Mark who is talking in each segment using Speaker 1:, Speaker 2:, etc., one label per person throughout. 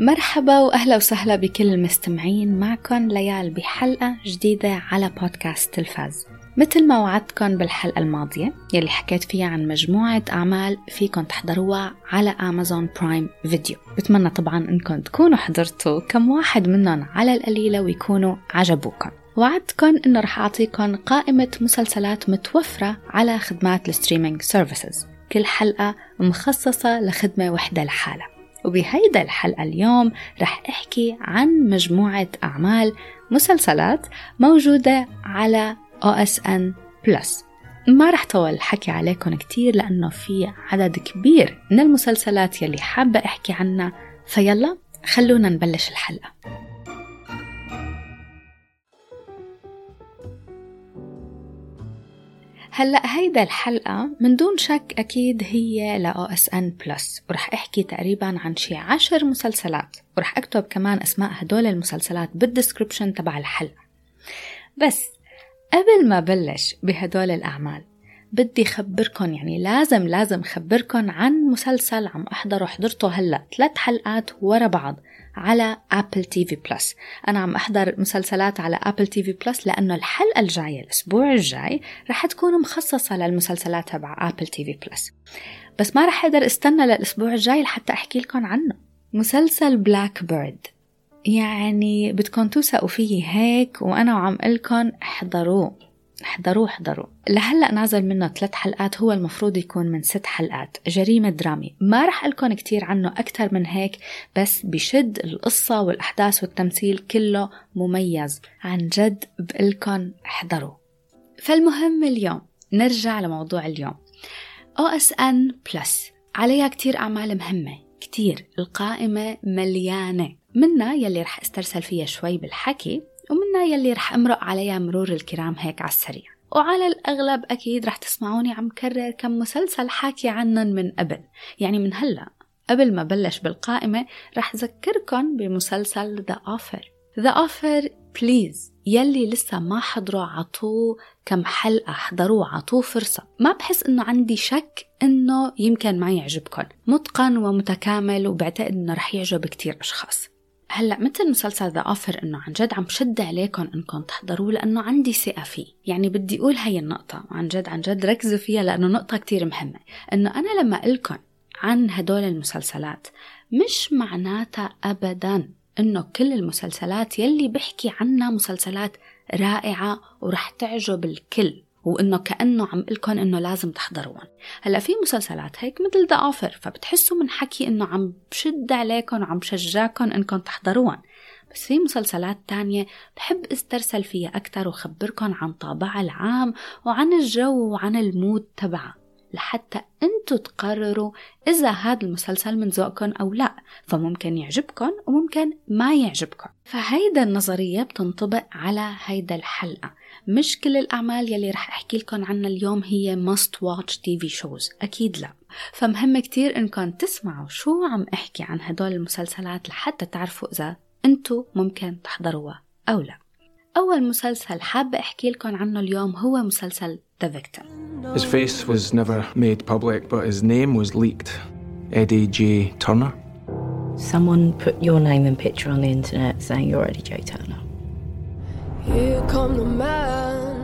Speaker 1: مرحبا وأهلا وسهلا بكل المستمعين معكم ليال بحلقة جديدة على بودكاست تلفاز. مثل ما وعدتكم بالحلقة الماضية يلي حكيت فيها عن مجموعة أعمال فيكم تحضروها على Amazon Prime Video. بتمنى طبعا أنكم تكونوا حضرتوا كم واحد منهم على القليلة ويكونوا عجبوكم وعدتكم أنه رح أعطيكم قائمة مسلسلات متوفرة على خدمات ال streaming services. كل حلقة مخصصة لخدمة وحدة لحالها. وبهيدا الحلقة اليوم رح أحكي عن مجموعة أعمال مسلسلات موجودة على OSN Plus ما رح طول الحكي عليكم كتير لأنه في عدد كبير من المسلسلات يلي حابة أحكي عنها فيلا خلونا نبلش الحلقة. هلأ هيدا الحلقة من دون شك أكيد هي ل OSN Plus ورح أحكي تقريبا عن شي عشر مسلسلات. ورح أكتب كمان أسماء هدول المسلسلات بال description تبع الحلقة. بس قبل ما بلش بهدول الأعمال بدي خبركن يعني لازم لازم خبركن عن مسلسل عم أحضره. حضرته هلأ ثلاث حلقات ورا بعض على Apple TV Plus أنا عم أحضر مسلسلات على Apple TV Plus لأنه الحلقة الجاية الأسبوع الجاي رح تكون مخصصة للمسلسلات تبع Apple TV Plus بس ما رح أقدر استنى للأسبوع الجاي لحتى أحكي لكم عنه. مسلسل Black Bird يعني بدكم توثقوا فيي هيك وأنا عم قلكم احضروه. احضروه احضروه لهلا نازل منه ثلاث حلقات هو المفروض يكون من ست حلقات. جريمة درامي. ما رح قلكم كتير عنه أكثر من هيك بس بشد القصة والأحداث والتمثيل كله مميز. عن جد بقلكن احضروا. فالمهم اليوم نرجع لموضوع اليوم. OSN Plus عليها كتير أعمال مهمة. كتير. القائمة مليانة. منا يلي رح استرسل فيها شوي بالحكي ومنا يلي رح أمرق عليها مرور الكرام هيك على السريع. وعلى الأغلب أكيد رح تسمعوني عم كرر كم مسلسل حاكي عنهم من قبل. يعني من هلأ قبل ما بلش بالقائمة رح ذكركن بمسلسل The Offer. The Offer please يلي لسه ما حضروا عطوه كم حلقة حضروه عطوه فرصة. ما بحس إنه عندي شك إنه يمكن ما يعجبكم متقن ومتكامل وبعتقد إنه رح يعجب كتير أشخاص. هلا مثل مسلسل The Offer إنه عن جد عم بشد عليكم إنكم تحضروه لأنه عندي ثقة فيه. يعني بدي أقول هي النقطة عن جد عن جد ركزوا فيها لأنه نقطة كتير مهمة. إنه أنا لما قلكم عن هدول المسلسلات مش معناتها ابدا إنه كل المسلسلات يلي بحكي عنها مسلسلات رائعة ورح تعجب الكل. وإنه كأنه عم قلكم إنه لازم تحضروهم هلأ في مسلسلات هيك مثل The Offer فبتحسوا من حكي إنه عم بشد عليكم وعم بشجعكم انكم تحضروهم بس في مسلسلات تانية بحب استرسل فيها أكتر وخبركن عن طابعها العام وعن الجو وعن ال mood تبعها. لحتى انتو تقرروا إذا هذا المسلسل من ذوقكم أو لا. فممكن يعجبكم وممكن ما يعجبكم فهيدا النظرية بتنطبق على هيدا الحلقة. مش كل الأعمال يلي رح أحكي لكم عنها اليوم هي must watch TV shows. أكيد لا. فمهم كتير إنكم تسمعوا شو عم أحكي عن هدول المسلسلات لحتى تعرفوا إذا أنتو ممكن تحضروها أو لا. أول مسلسل حابة أحكي لكم عنه اليوم هو مسلسل The Victim
Speaker 2: His face was never made public, but his name was leaked. Eddie J. Turner.
Speaker 3: Someone put your name and picture on the internet saying you're Eddie J. Turner.
Speaker 1: Here come the man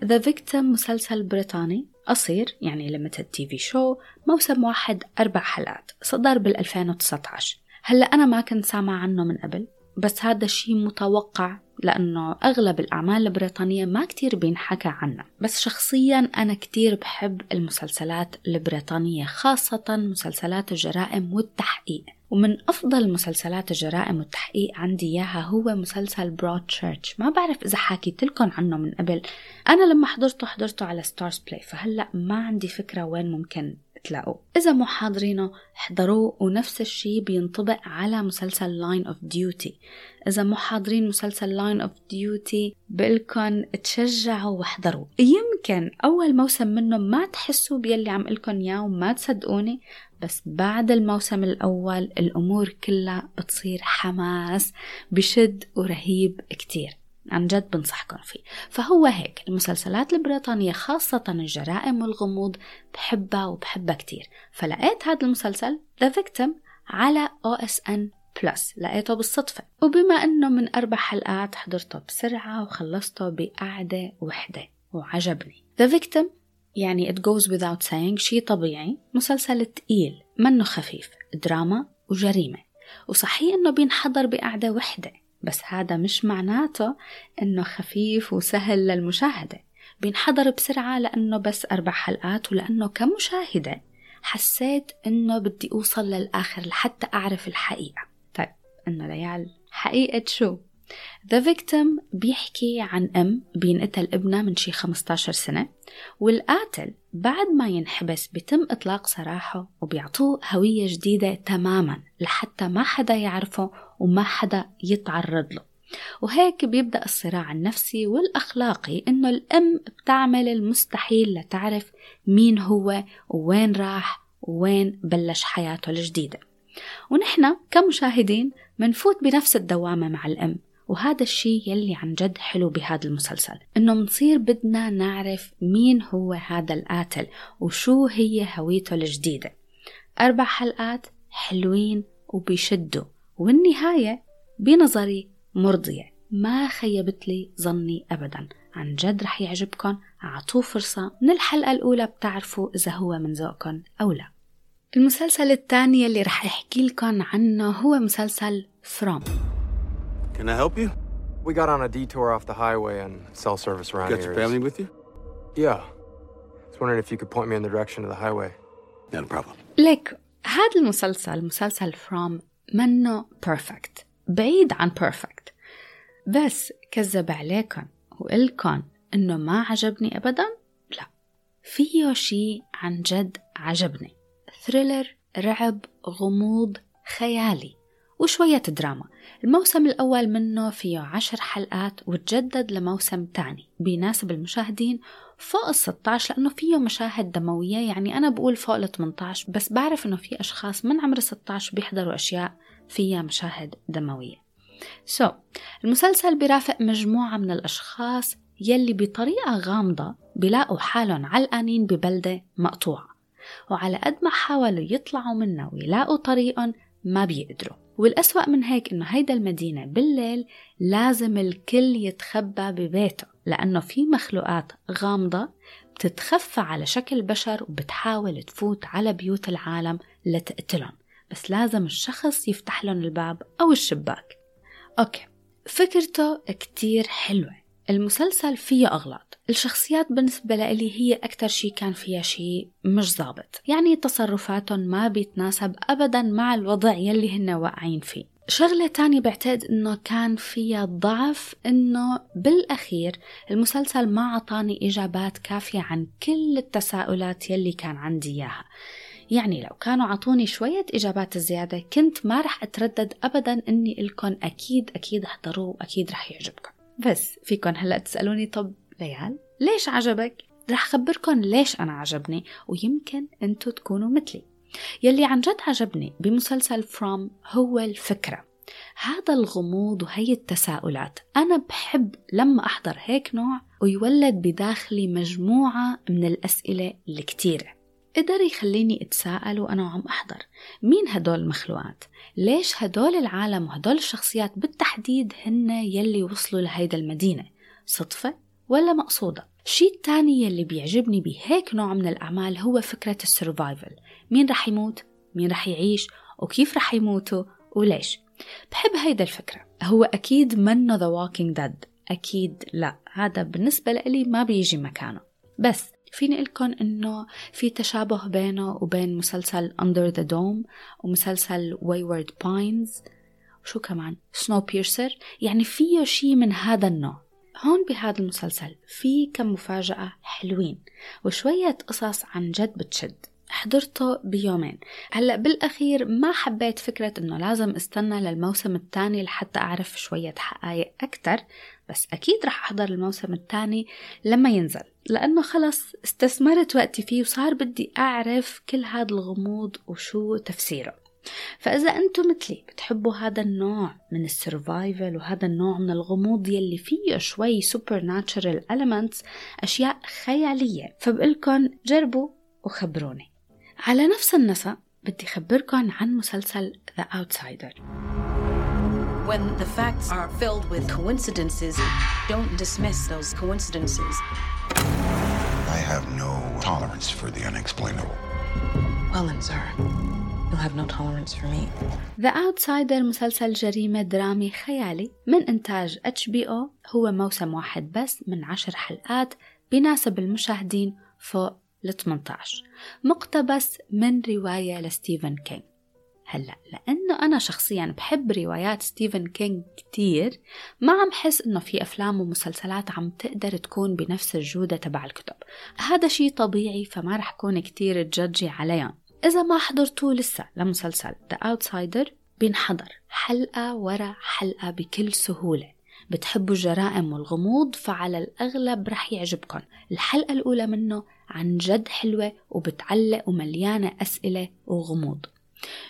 Speaker 1: The Victim مسلسل بريطاني قصير يعني ليمتد تي في شو موسم واحد أربع حلقات صدر بال 2019 هلا أنا ما كنت سامع عنه من قبل بس هذا الشيء متوقع لأنه أغلب الأعمال البريطانية ما كتير بينحكى عنها بس شخصيا أنا كتير بحب المسلسلات البريطانية خاصة مسلسلات الجرائم والتحقيق. ومن أفضل مسلسلات الجرائم والتحقيق عندي إياها هو مسلسل Broadchurch ما بعرف إذا حكيت لكم عنه من قبل. أنا لما حضرته حضرته على Starz Play فهلأ ما عندي فكرة وين ممكن تلاقوه إذا مو حاضرينه احضروه ونفس الشي بينطبق على مسلسل Line of Duty إذا مو حاضرين مسلسل Line of Duty بقلكن تشجعوا واحضروا يمكن أول موسم منه ما تحسوا بيلي عم قلكن إياه وما تصدقوني بس بعد الموسم الأول الأمور كلها بتصير حماس بشد ورهيب كتير. عن جد بنصحكم فيه. فهو هيك المسلسلات البريطانية خاصة الجرائم والغموض بحبها وبحبها كتير. فلقيت هذا المسلسل The Victim على OSN بلس لقيته بالصدفة. وبما أنه من أربع حلقات حضرته بسرعة وخلصته بقعدة وحدة وعجبني. The Victim يعني it goes without saying شي طبيعي مسلسل تقيل منه خفيف دراما وجريمة. وصحيح إنه بينحضر بقعدة وحدة. بس هذا مش معناته إنه خفيف وسهل للمشاهدة بينحضر بسرعة لأنه بس أربع حلقات ولأنه كمشاهدة حسيت إنه بدي أوصل للآخر لحتى أعرف الحقيقة طيب إنه ليال حقيقة شو؟ The Victim بيحكي عن أم بينقتل ابنها من شي 15 سنة والقاتل بعد ما ينحبس بيتم إطلاق سراحه وبيعطوه هوية جديدة تماما لحتى ما حدا يعرفه وما حدا يتعرض له. وهيك بيبدأ الصراع النفسي والأخلاقي إنه الأم بتعمل المستحيل لتعرف مين هو ووين راح ووين بلش حياته الجديدة. ونحن كمشاهدين منفوت بنفس الدوامة مع الأم. وهذا الشيء يلي عن جد حلو بهذا المسلسل إنه منصير بدنا نعرف مين هو هذا القاتل وشو هي هويته الجديدة. أربع حلقات حلوين وبيشدوا والنهاية بنظري مرضية. ما خيبت لي ظني أبدا. عن جد رح يعجبكم أعطوه فرصة من الحلقة الأولى بتعرفوا إذا هو من ذوقكم أو لا. المسلسل الثاني اللي رح أحكي لكم عنه هو مسلسل From.
Speaker 4: Can I help you?
Speaker 2: We got on a detour off the highway and cell service around
Speaker 4: Got
Speaker 2: here.
Speaker 4: your
Speaker 2: is-
Speaker 4: family with you?
Speaker 2: Yeah. I was wondering if you could point me in the direction of the highway.
Speaker 4: Not a problem.
Speaker 1: لك هذا المسلسل مسلسل From منه perfect بعيد عن perfect بس بكذب عليكم وقلكن انه ما عجبني ابدا لا فيه شي عن جد عجبني thriller رعب غموض خيالي وشوية دراما. الموسم الأول منه فيه عشر حلقات وتجدد لموسم تاني. بيناسب المشاهدين فوق ال 16 لأنه فيه مشاهد دموية. يعني أنا بقول فوق ال 18 بس بعرف إنه في أشخاص من عمر 16 بيحضروا أشياء فيها مشاهد دموية. سو so, المسلسل بيرافق مجموعة من الأشخاص يلي بطريقة غامضة بيلاقوا حالهم علقانين ببلدة مقطوعة. وعلى قد ما حاولوا يطلعوا منها ويلاقوا طريقهم ما بيقدروا. والأسوأ من هيك إنه هيدا المدينة بالليل لازم الكل يتخبى ببيته لأنه في مخلوقات غامضة بتتخفى على شكل بشر وبتحاول تفوت على بيوت العالم لتقتلهم. بس لازم الشخص يفتح لهم الباب أو الشباك. أوكي فكرته كتير حلوة. المسلسل فيه أغلاط. الشخصيات بالنسبة لي هي أكتر شي كان فيها شي مش ظابط يعني تصرفاتهم ما بيتناسب أبدا مع الوضع يلي هن واقعين فيه. شغلة تانية بعتقد إنه كان فيها ضعف إنه بالأخير المسلسل ما عطاني إجابات كافية عن كل التساؤلات يلي كان عندي إياها. يعني لو كانوا عطوني شوية إجابات زيادة كنت ما رح أتردد أبدا إني إلكن أكيد أكيد احضروه وأكيد رح يعجبكم. بس فيكن هلأ تسألوني طب ليال ليش عجبك؟ رح خبركن ليش أنا عجبني ويمكن أنتوا تكونوا مثلي يلي عن جد عجبني بمسلسل فروم هو الفكرة هذا الغموض وهي التساؤلات أنا بحب لما أحضر هيك نوع ويولد بداخلي مجموعة من الأسئلة الكتيرة قدر يخليني أتساءل وأنا عم أحضر مين هدول المخلوقات؟ ليش هدول العالم وهدول الشخصيات بالتحديد هن يلي وصلوا لهيدا المدينة؟ صدفة ولا مقصودة؟ الشيء الثاني يلي بيعجبني بهيك نوع من الأعمال هو فكرة السرفايفل مين رح يموت؟ مين رح يعيش؟ وكيف رح يموتوا؟ وليش؟ بحب هيدا الفكرة هو أكيد منه The Walking Dead أكيد لا هذا بالنسبة لي ما بيجي مكانه بس فيني لكم إنه في تشابه بينه وبين مسلسل Under the Dome ومسلسل Wayward Pines وشو كمان سنو بيرسر يعني فيه شيء من هذا النوع هون بهذا المسلسل في كم مفاجأة حلوين وشوية قصص عن جد بتشد. حضرته بيومين. هلأ بالأخير ما حبيت فكرة إنه لازم استنى للموسم الثاني لحتى أعرف شوية حقائق أكثر بس أكيد رح أحضر الموسم الثاني لما ينزل. لأنه خلص استثمرت وقتي فيه وصار بدي أعرف كل هذا الغموض وشو تفسيره. فإذا أنتم مثلي بتحبوا هذا النوع من ال survival وهذا النوع من الغموض يلي فيه شوي supernatural elements أشياء خيالية فبقلكن جربوا وخبروني على نفس النسق بدي خبركن عن مسلسل The Outsider
Speaker 5: When the facts are filled with coincidences, don't dismiss those coincidences.
Speaker 6: I have no tolerance for the unexplainable.
Speaker 5: Well then, sir, have no tolerance for me.
Speaker 1: The Outsider مسلسل جريمة درامي خيالي من إنتاج HBO هو موسم واحد بس من عشر حلقات بيناسب المشاهدين فوق ل 18 مقتبس من رواية لستيفن كينج هلا لأنه أنا شخصيا بحب روايات ستيفن كينج كتير ما عم حس إنه في أفلام ومسلسلات عم تقدر تكون بنفس الجودة تبع الكتب. هذا شيء طبيعي فما رح كون كتير judgy عليهم. إذا ما حضرتوا لسه لمسلسل The Outsider بينحضر حلقة ورا حلقة بكل سهولة. بتحبوا الجرائم والغموض؟ فعلى الأغلب رح يعجبكم الحلقة الأولى منه عن جد حلوة وبتعلق ومليانة أسئلة وغموض.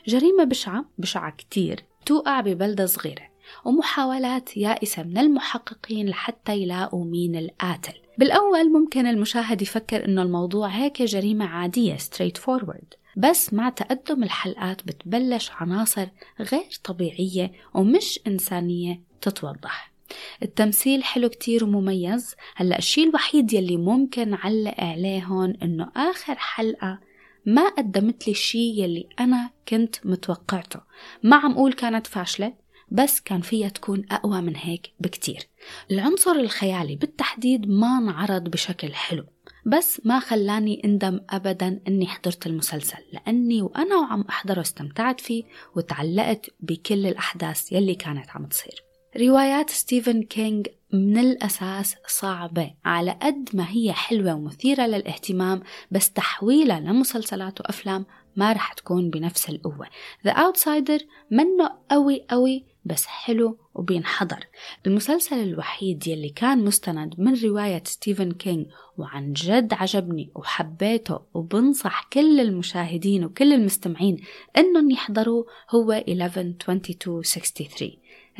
Speaker 1: جريمة بشعة بشعة كتير توقع ببلدة صغيرة ومحاولات يائسة من المحققين لحتى يلاقوا مين القاتل. بالأول ممكن المشاهد يفكر إنه الموضوع هيك جريمة عادية straight forward بس مع تقدم الحلقات بتبلش عناصر غير طبيعية ومش إنسانية تتوضح. التمثيل حلو كتير ومميز. هلأ الشيء الوحيد يلي ممكن علق عليه هون إنه آخر حلقة ما قدمت لي الشيء يلي أنا كنت متوقعته. ما عم أقول كانت فاشلة بس كان فيها تكون أقوى من هيك بكتير. العنصر الخيالي بالتحديد ما انعرض بشكل حلو. بس ما خلاني اندم ابدا إني حضرت المسلسل لأني وأنا وعم أحضره استمتعت فيه وتعلقت بكل الأحداث يلي كانت عم تصير. روايات ستيفن كينج من الأساس صعبة على قد ما هي حلوة ومثيرة للاهتمام بس تحويلها لمسلسلات وأفلام ما رح تكون بنفس القوة. The Outsider منه قوي قوي بس حلو وبينحضر. المسلسل الوحيد يلي كان مستند من رواية ستيفن كينج وعن جد عجبني وحبيته وبنصح كل المشاهدين وكل المستمعين إنهم يحضروه هو 112263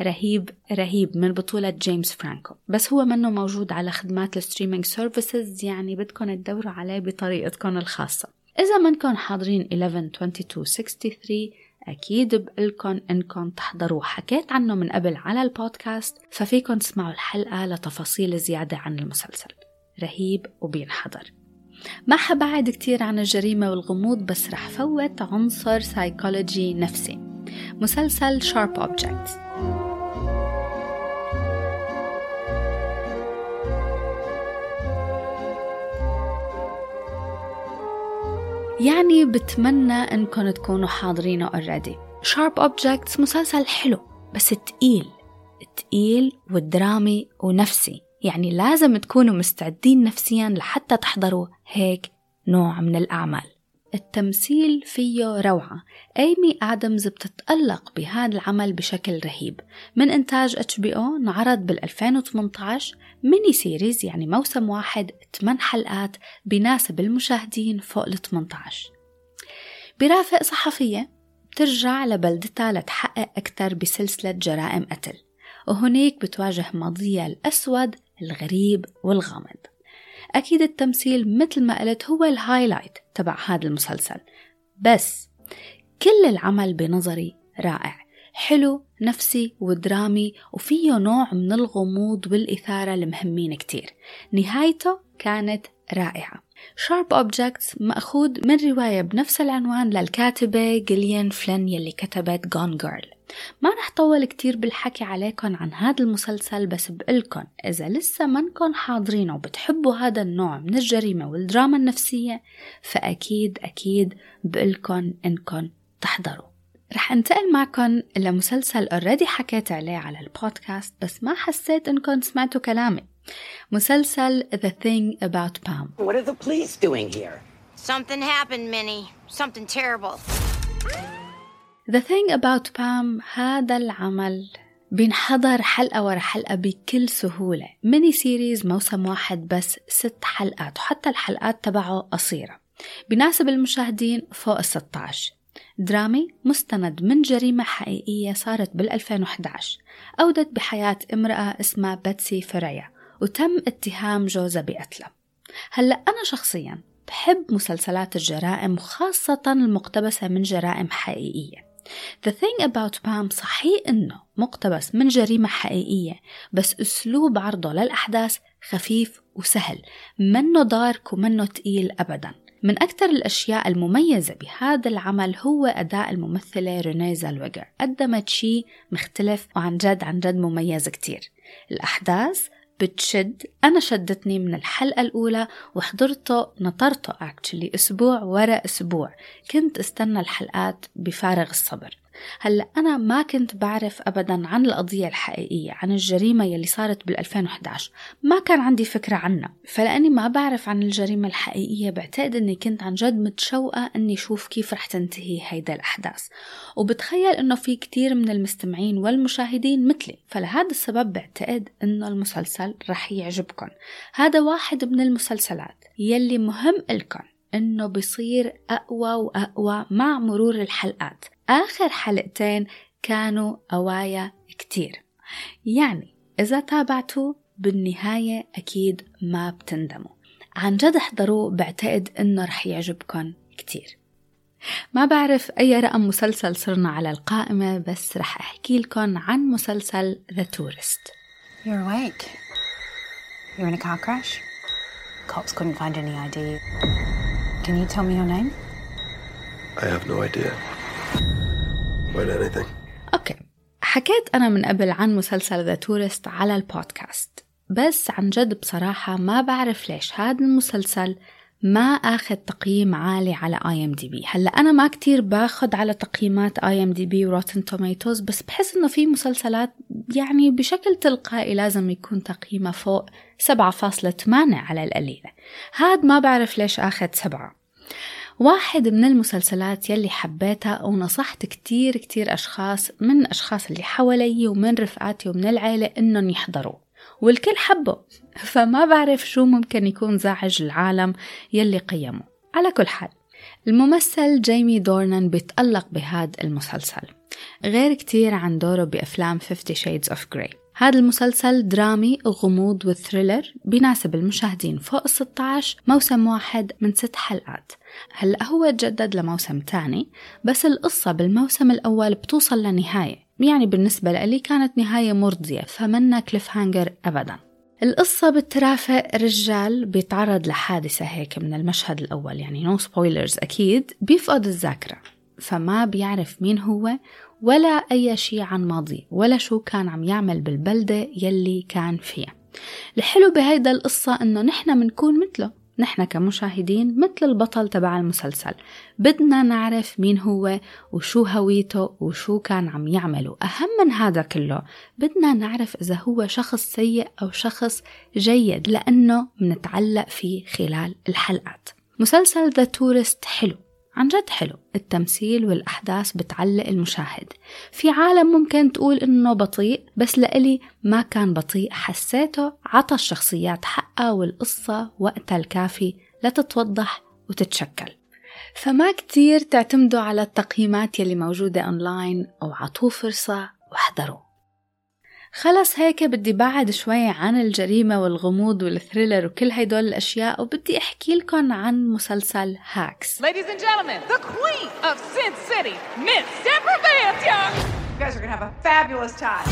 Speaker 1: رهيب رهيب من بطولة جيمس فرانكو. بس هو منه موجود على خدمات ال streaming services يعني بدكم تدوروا عليه بطريقتكم الخاصة. إذا منكم حاضرين 112263 أكيد بقلكن إنكم تحضروا حكيت عنه من قبل على البودكاست ففيكن تسمعوا الحلقة لتفاصيل زيادة عن المسلسل. رهيب وبينحضر. ما حبعد كتير عن الجريمة والغموض بس رح فوت عنصر سايكولوجي نفسي. مسلسل Sharp Objects. يعني بتمنى انكم تكونوا حاضرينه already Sharp Objects مسلسل حلو بس تقيل. تقيل ودرامي ونفسي. يعني لازم تكونوا مستعدين نفسيا لحتى تحضروا هيك نوع من الأعمال. التمثيل فيه روعة. ايمي ادمز بتتألق بهذا العمل بشكل رهيب. من إنتاج HBO انعرض بال 2018 mini series يعني موسم واحد 8 حلقات بيناسب المشاهدين فوق ال 18 برافق صحفية بترجع لبلدتها لتحقق أكثر بسلسلة جرائم قتل. وهنيك بتواجه ماضيها الأسود الغريب والغامض. أكيد التمثيل مثل ما قلت هو ال highlight تبع هذا المسلسل. بس كل العمل بنظري رائع. حلو نفسي ودرامي وفيه نوع من الغموض والإثارة المهمين كتير. نهايته كانت رائعة. Sharp Objects مأخوذ من رواية بنفس العنوان للكاتبة جيليان فلين يلي كتبت Gone Girl ما رح طول كتير بالحكي عليكم عن هذا المسلسل بس بقلكن إذا لسه منكن حاضرين وبتحبوا هذا النوع من الجريمة والدراما النفسية فأكيد أكيد بقلكن إنكن تحضروا رح انتقل معكم لمسلسل اوريدي حكيت عليه على البودكاست بس ما حسيت انكم سمعتوا كلامي مسلسل The Thing About Pam
Speaker 7: What are the police doing here?
Speaker 8: Something happened, Minnie. Something terrible.
Speaker 1: The Thing About Pam هذا العمل بينحضر حلقة ورا حلقة بكل سهولة. mini series موسم واحد بس ست حلقات وحتى الحلقات تبعه قصيرة. بناسب المشاهدين فوق ال 16 درامي مستند من جريمة حقيقية صارت بال 2011 أودت بحياة امرأة اسمها بيتسي فاريا وتم اتهام جوزها بقتلها هلأ أنا شخصيا بحب مسلسلات الجرائم وخاصة المقتبسة من جرائم حقيقية. The thing about Pam صحيح إنه مقتبس من جريمة حقيقية بس أسلوب عرضه للأحداث خفيف وسهل منه دارك ومنه تقيل أبدا. من أكثر الأشياء المميزة بهذا العمل هو أداء الممثلة رينيه زالويجر قدمت شيء مختلف وعن جد عن جد مميز كتير. الأحداث بتشد. أنا شدتني من الحلقة الأولى وحضرته نطرته actually أسبوع ورا أسبوع. كنت أستنى الحلقات بفارغ الصبر. هلا أنا ما كنت بعرف أبدا عن القضية الحقيقية عن الجريمة يلي صارت بال 2011 ما كان عندي فكرة عنها فلأني ما بعرف عن الجريمة الحقيقية بعتقد أني كنت عن جد متشوقة أني أشوف كيف رح تنتهي هيدا الأحداث. وبتخيل أنه في كتير من المستمعين والمشاهدين مثلي فلهذا السبب بعتقد أنه المسلسل رح يعجبكم هذا واحد من المسلسلات يلي مهم لكم إنه بصير أقوى وأقوى مع مرور الحلقات. آخر حلقتين كانوا قوايا كتير يعني إذا تابعتوا بالنهاية أكيد ما بتندموا عن جد احضروه بعتقد إنه رح يعجبكم كتير ما بعرف أي رقم مسلسل صرنا على القائمة بس رح أحكي لكم عن مسلسل The Tourist
Speaker 5: You're awake. You're in a car crash? Cops couldn't find any ID. Can you tell me your name?
Speaker 4: I have no idea. Write anything.
Speaker 1: Okay حكيت أنا من قبل عن مسلسل The Tourist على البودكاست بس عن جد بصراحة ما بعرف ليش هذا المسلسل ما أخذ تقييم عالي على IMDb هلأ أنا ما كتير باخد على تقييمات IMDb و Rotten Tomatoes بس بحس إنه في مسلسلات يعني بشكل تلقائي لازم يكون تقييمها فوق 7.8 على القليلة. هاد ما بعرف ليش آخذ سبعة. واحد من المسلسلات يلي حبيتها ونصحت كتير كتير أشخاص من أشخاص اللي حوالي ومن رفقاتي ومن العيلة إنهم يحضروا والكل حبه فما بعرف شو ممكن يكون زعج العالم يلي قيمه. على كل حال الممثل جيمي دورنان بيتألق بهذا المسلسل. غير كتير عن دوره بأفلام Fifty Shades of Grey هذا المسلسل درامي غموض و thriller بيناسب المشاهدين فوق ال 16 موسم واحد من ست حلقات. هلأ هو تجدد لموسم تاني بس القصة بالموسم الأول بتوصل لنهاية. يعني بالنسبة لي كانت نهاية مرضية فمنا cliffhanger أبدا. القصة بترافق رجال بيتعرض لحادثة هيك من المشهد الأول يعني no no spoilers أكيد بيفقد الذاكرة. فما بيعرف مين هو ولا أي شيء عن ماضي ولا شو كان عم يعمل بالبلدة يلي كان فيها. الحلو بهيدا القصة إنه نحن منكون مثله. نحن كمشاهدين مثل البطل تبع المسلسل. بدنا نعرف مين هو وشو هويته وشو كان عم يعمل وأهم من هذا كله بدنا نعرف إذا هو شخص سيء أو شخص جيد لأنه منتعلق فيه خلال الحلقات. مسلسل The Tourist حلو. عن جد حلو. التمثيل والأحداث بتعلق المشاهد. في عالم ممكن تقول إنه بطيء بس لإلي ما كان بطيء. حسيته عطى الشخصيات حقها والقصة وقتها الكافي لتتوضح وتتشكل. فما كتير تعتمدوا على التقييمات يلي موجودة أونلاين أو عطوه فرصة واحضروا خلص هيك بدي بعد شوي عن الجريمة والغموض وال thriller وكل هيدول الأشياء وبدي أحكي لكم عن مسلسل Hacks
Speaker 9: Ladies and gentlemen, the queen of Sin City, Miss Deborah Vance! You guys are gonna have a fabulous time.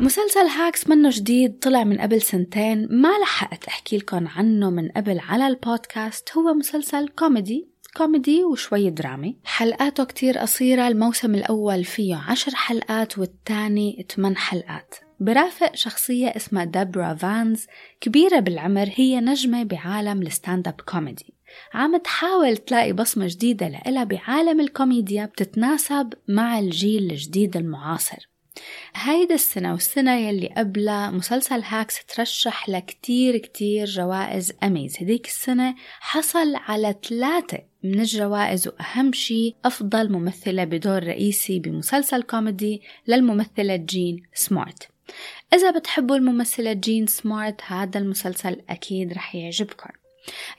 Speaker 1: مسلسل Hacks منه جديد طلع من قبل سنتين ما لحقت أحكي لكم عنه من قبل على البودكاست هو مسلسل كوميدي كوميدي وشوي درامي. حلقاته كتير قصيرة الموسم الأول فيه عشر حلقات والتاني 8 حلقات. برافق شخصية اسمها ديبورا فانس كبيرة بالعمر هي نجمة بعالم ال stand-up comedy. عم تحاول تلاقي بصمة جديدة لإلها بعالم الكوميديا بتتناسب مع الجيل الجديد المعاصر. هيدا السنة والسنة يلي قبلها مسلسل Hacks ترشح لكتير كتير جوائز أميز. هديك السنة حصل على ثلاثة من الجوائز وأهم شي أفضل ممثلة بدور رئيسي بمسلسل كوميدي للممثلة جين سمارت. إذا بتحبوا الممثلة جين سمارت هذا المسلسل أكيد رح يعجبكم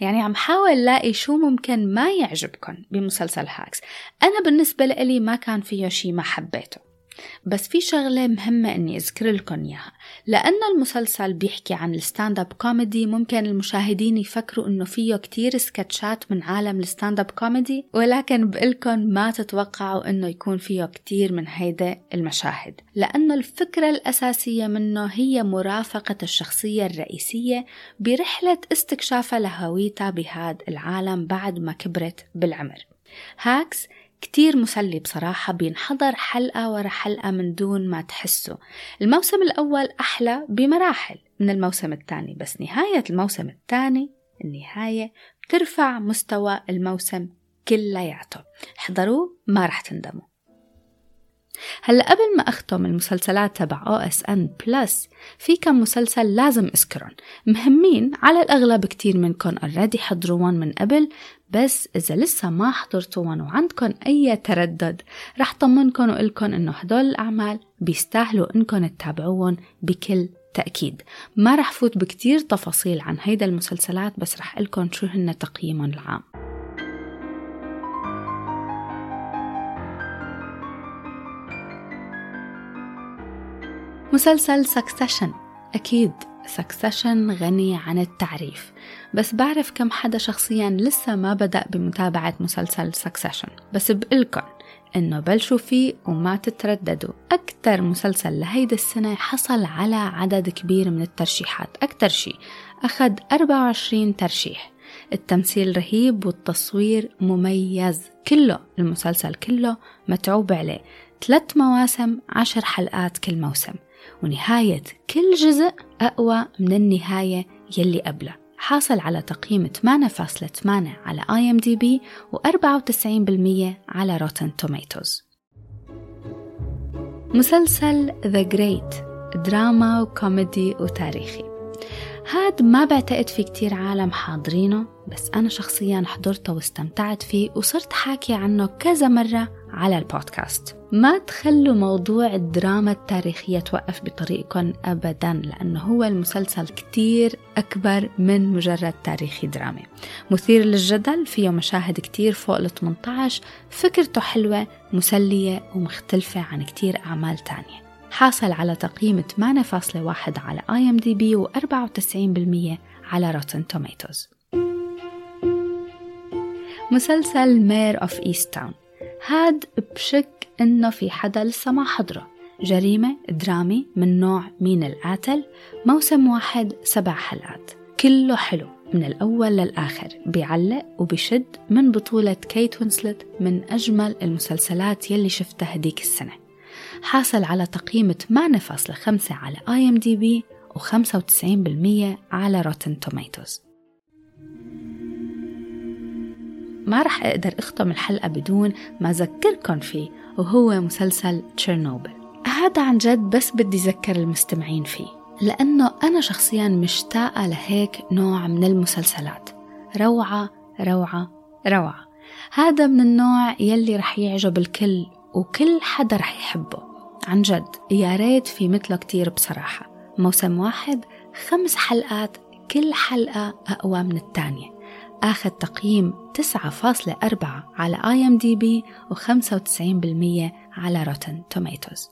Speaker 1: يعني عم حاول لاقي شو ممكن ما يعجبكم بمسلسل Hacks. أنا بالنسبة لي ما كان فيه شي ما حبيته. بس في شغلة مهمة إني أذكر لكم إياها. لأن المسلسل بيحكي عن ال stand-up comedy ممكن المشاهدين يفكروا إنه فيه كتير سكتشات من عالم ال stand-up comedy ولكن بقلكن ما تتوقعوا إنه يكون فيه كتير من هيدا المشاهد. لأنه الفكرة الأساسية منه هي مرافقة الشخصية الرئيسية برحلة استكشافها لهويتها بهذا العالم بعد ما كبرت بالعمر. Hacks كتير مسلي بصراحة بينحضر حلقة ورا حلقة من دون ما تحسوا الموسم الأول أحلى بمراحل من الموسم الثاني بس نهاية الموسم الثاني النهاية بترفع مستوى الموسم كلياته احضروه ما رح تندموا. هلا قبل ما أختم المسلسلات تبع OSN Plus في كم مسلسل لازم أذكرهم. مهمين على الأغلب كتير منكم already حضروهم من قبل بس إذا لسه ما حضرتوهم وعندكم أي تردد رح طمنكم وقلكم إنه هدول الأعمال بيستاهلوا إنكم تتابعوهم بكل تأكيد. ما رح فوت بكتير تفاصيل عن هيدا المسلسلات بس رح قلكم شو هن تقييمهم العام. مسلسل Succession أكيد Succession غني عن التعريف. بس بعرف كم حدا شخصيا لسه ما بدأ بمتابعة مسلسل Succession بس بقلكن إنه بلشوا فيه وما تترددوا. أكتر مسلسل لهيدي السنة حصل على عدد كبير من الترشيحات. أكتر شي أخذ 24 ترشيح. التمثيل رهيب والتصوير مميز. كله المسلسل كله متعوب عليه. ثلاث مواسم عشر حلقات كل موسم. ونهاية كل جزء أقوى من النهاية يلي قبله. حاصل على تقييم 8.8 على IMDb و94% على Rotten Tomatoes مسلسل The Great دراما وكوميدي وتاريخي. هاد ما بعتقد في كتير عالم حاضرينه بس أنا شخصيا حضرته واستمتعت فيه وصرت حاكي عنه كذا مرة على البودكاست. ما تخلوا موضوع الدراما التاريخية توقف بطريقكم أبدا لأنه هو المسلسل كتير أكبر من مجرد تاريخي درامي. مثير للجدل فيه مشاهد كتير فوق ال 18 فكرته حلوة مسلية ومختلفة عن كتير أعمال تانية. حاصل على تقييم 8.1 على IMDb و94% على Rotten Tomatoes. مسلسل Mare of Easttown هاد بشك إنه في حدا لسه ما حضره. جريمة درامي من نوع مين القاتل موسم واحد سبع حلقات. كله حلو من الأول للآخر بيعلق وبشد من بطولة كيت وينسلت من أجمل المسلسلات يلي شفتها هديك السنة. حاصل على تقييم 8.5 على IMDb و95% على Rotten Tomatoes. ما رح أقدر أختم الحلقة بدون ما أذكركم فيه وهو مسلسل تشيرنوبل. هذا عن جد بس بدي أذكر المستمعين فيه لأنه أنا شخصيا مشتاقة لهيك نوع من المسلسلات. روعة روعة روعة. هذا من النوع يلي رح يعجب الكل وكل حدا رح يحبه. عن جد يا ريت في مثله كتير بصراحة. موسم واحد خمس حلقات كل حلقة أقوى من الثانية. أخذ تقييم 9.4 على IMDb و95% على Rotten Tomatoes.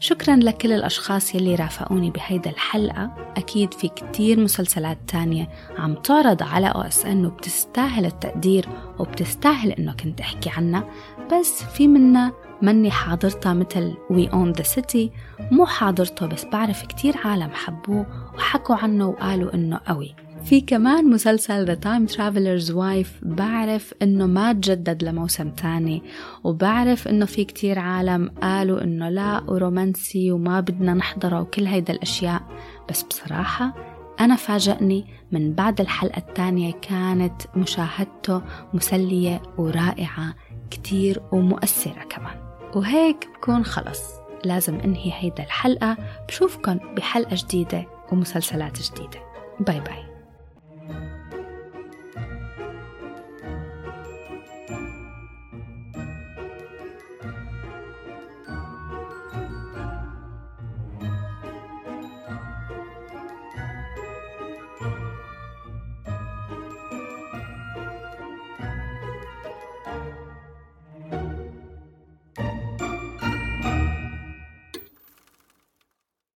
Speaker 1: شكرا لكل الأشخاص يلي رافقوني بهيدا الحلقة. أكيد في كتير مسلسلات تانية عم تعرض على OSN وبتستاهل التقدير وبتستاهل إنه كنت أحكي عنها. بس في منا مني حاضرتها مثل We Own This City مو حاضرته بس بعرف كتير عالم حبوه وحكوا عنه وقالوا إنه قوي. في كمان مسلسل The Time Traveler's Wife بعرف إنه ما تجدد لموسم تاني وبعرف إنه في كتير عالم قالوا إنه لا ورومانسي وما بدنا نحضره وكل هيدا الأشياء. بس بصراحة أنا فاجأني من بعد الحلقة الثانية كانت مشاهدته مسلية ورائعة كتير ومؤثرة كمان. وهيك بكون خلص. لازم انهي هيدا الحلقة بشوفكن بحلقة جديدة ومسلسلات جديدة. باي باي.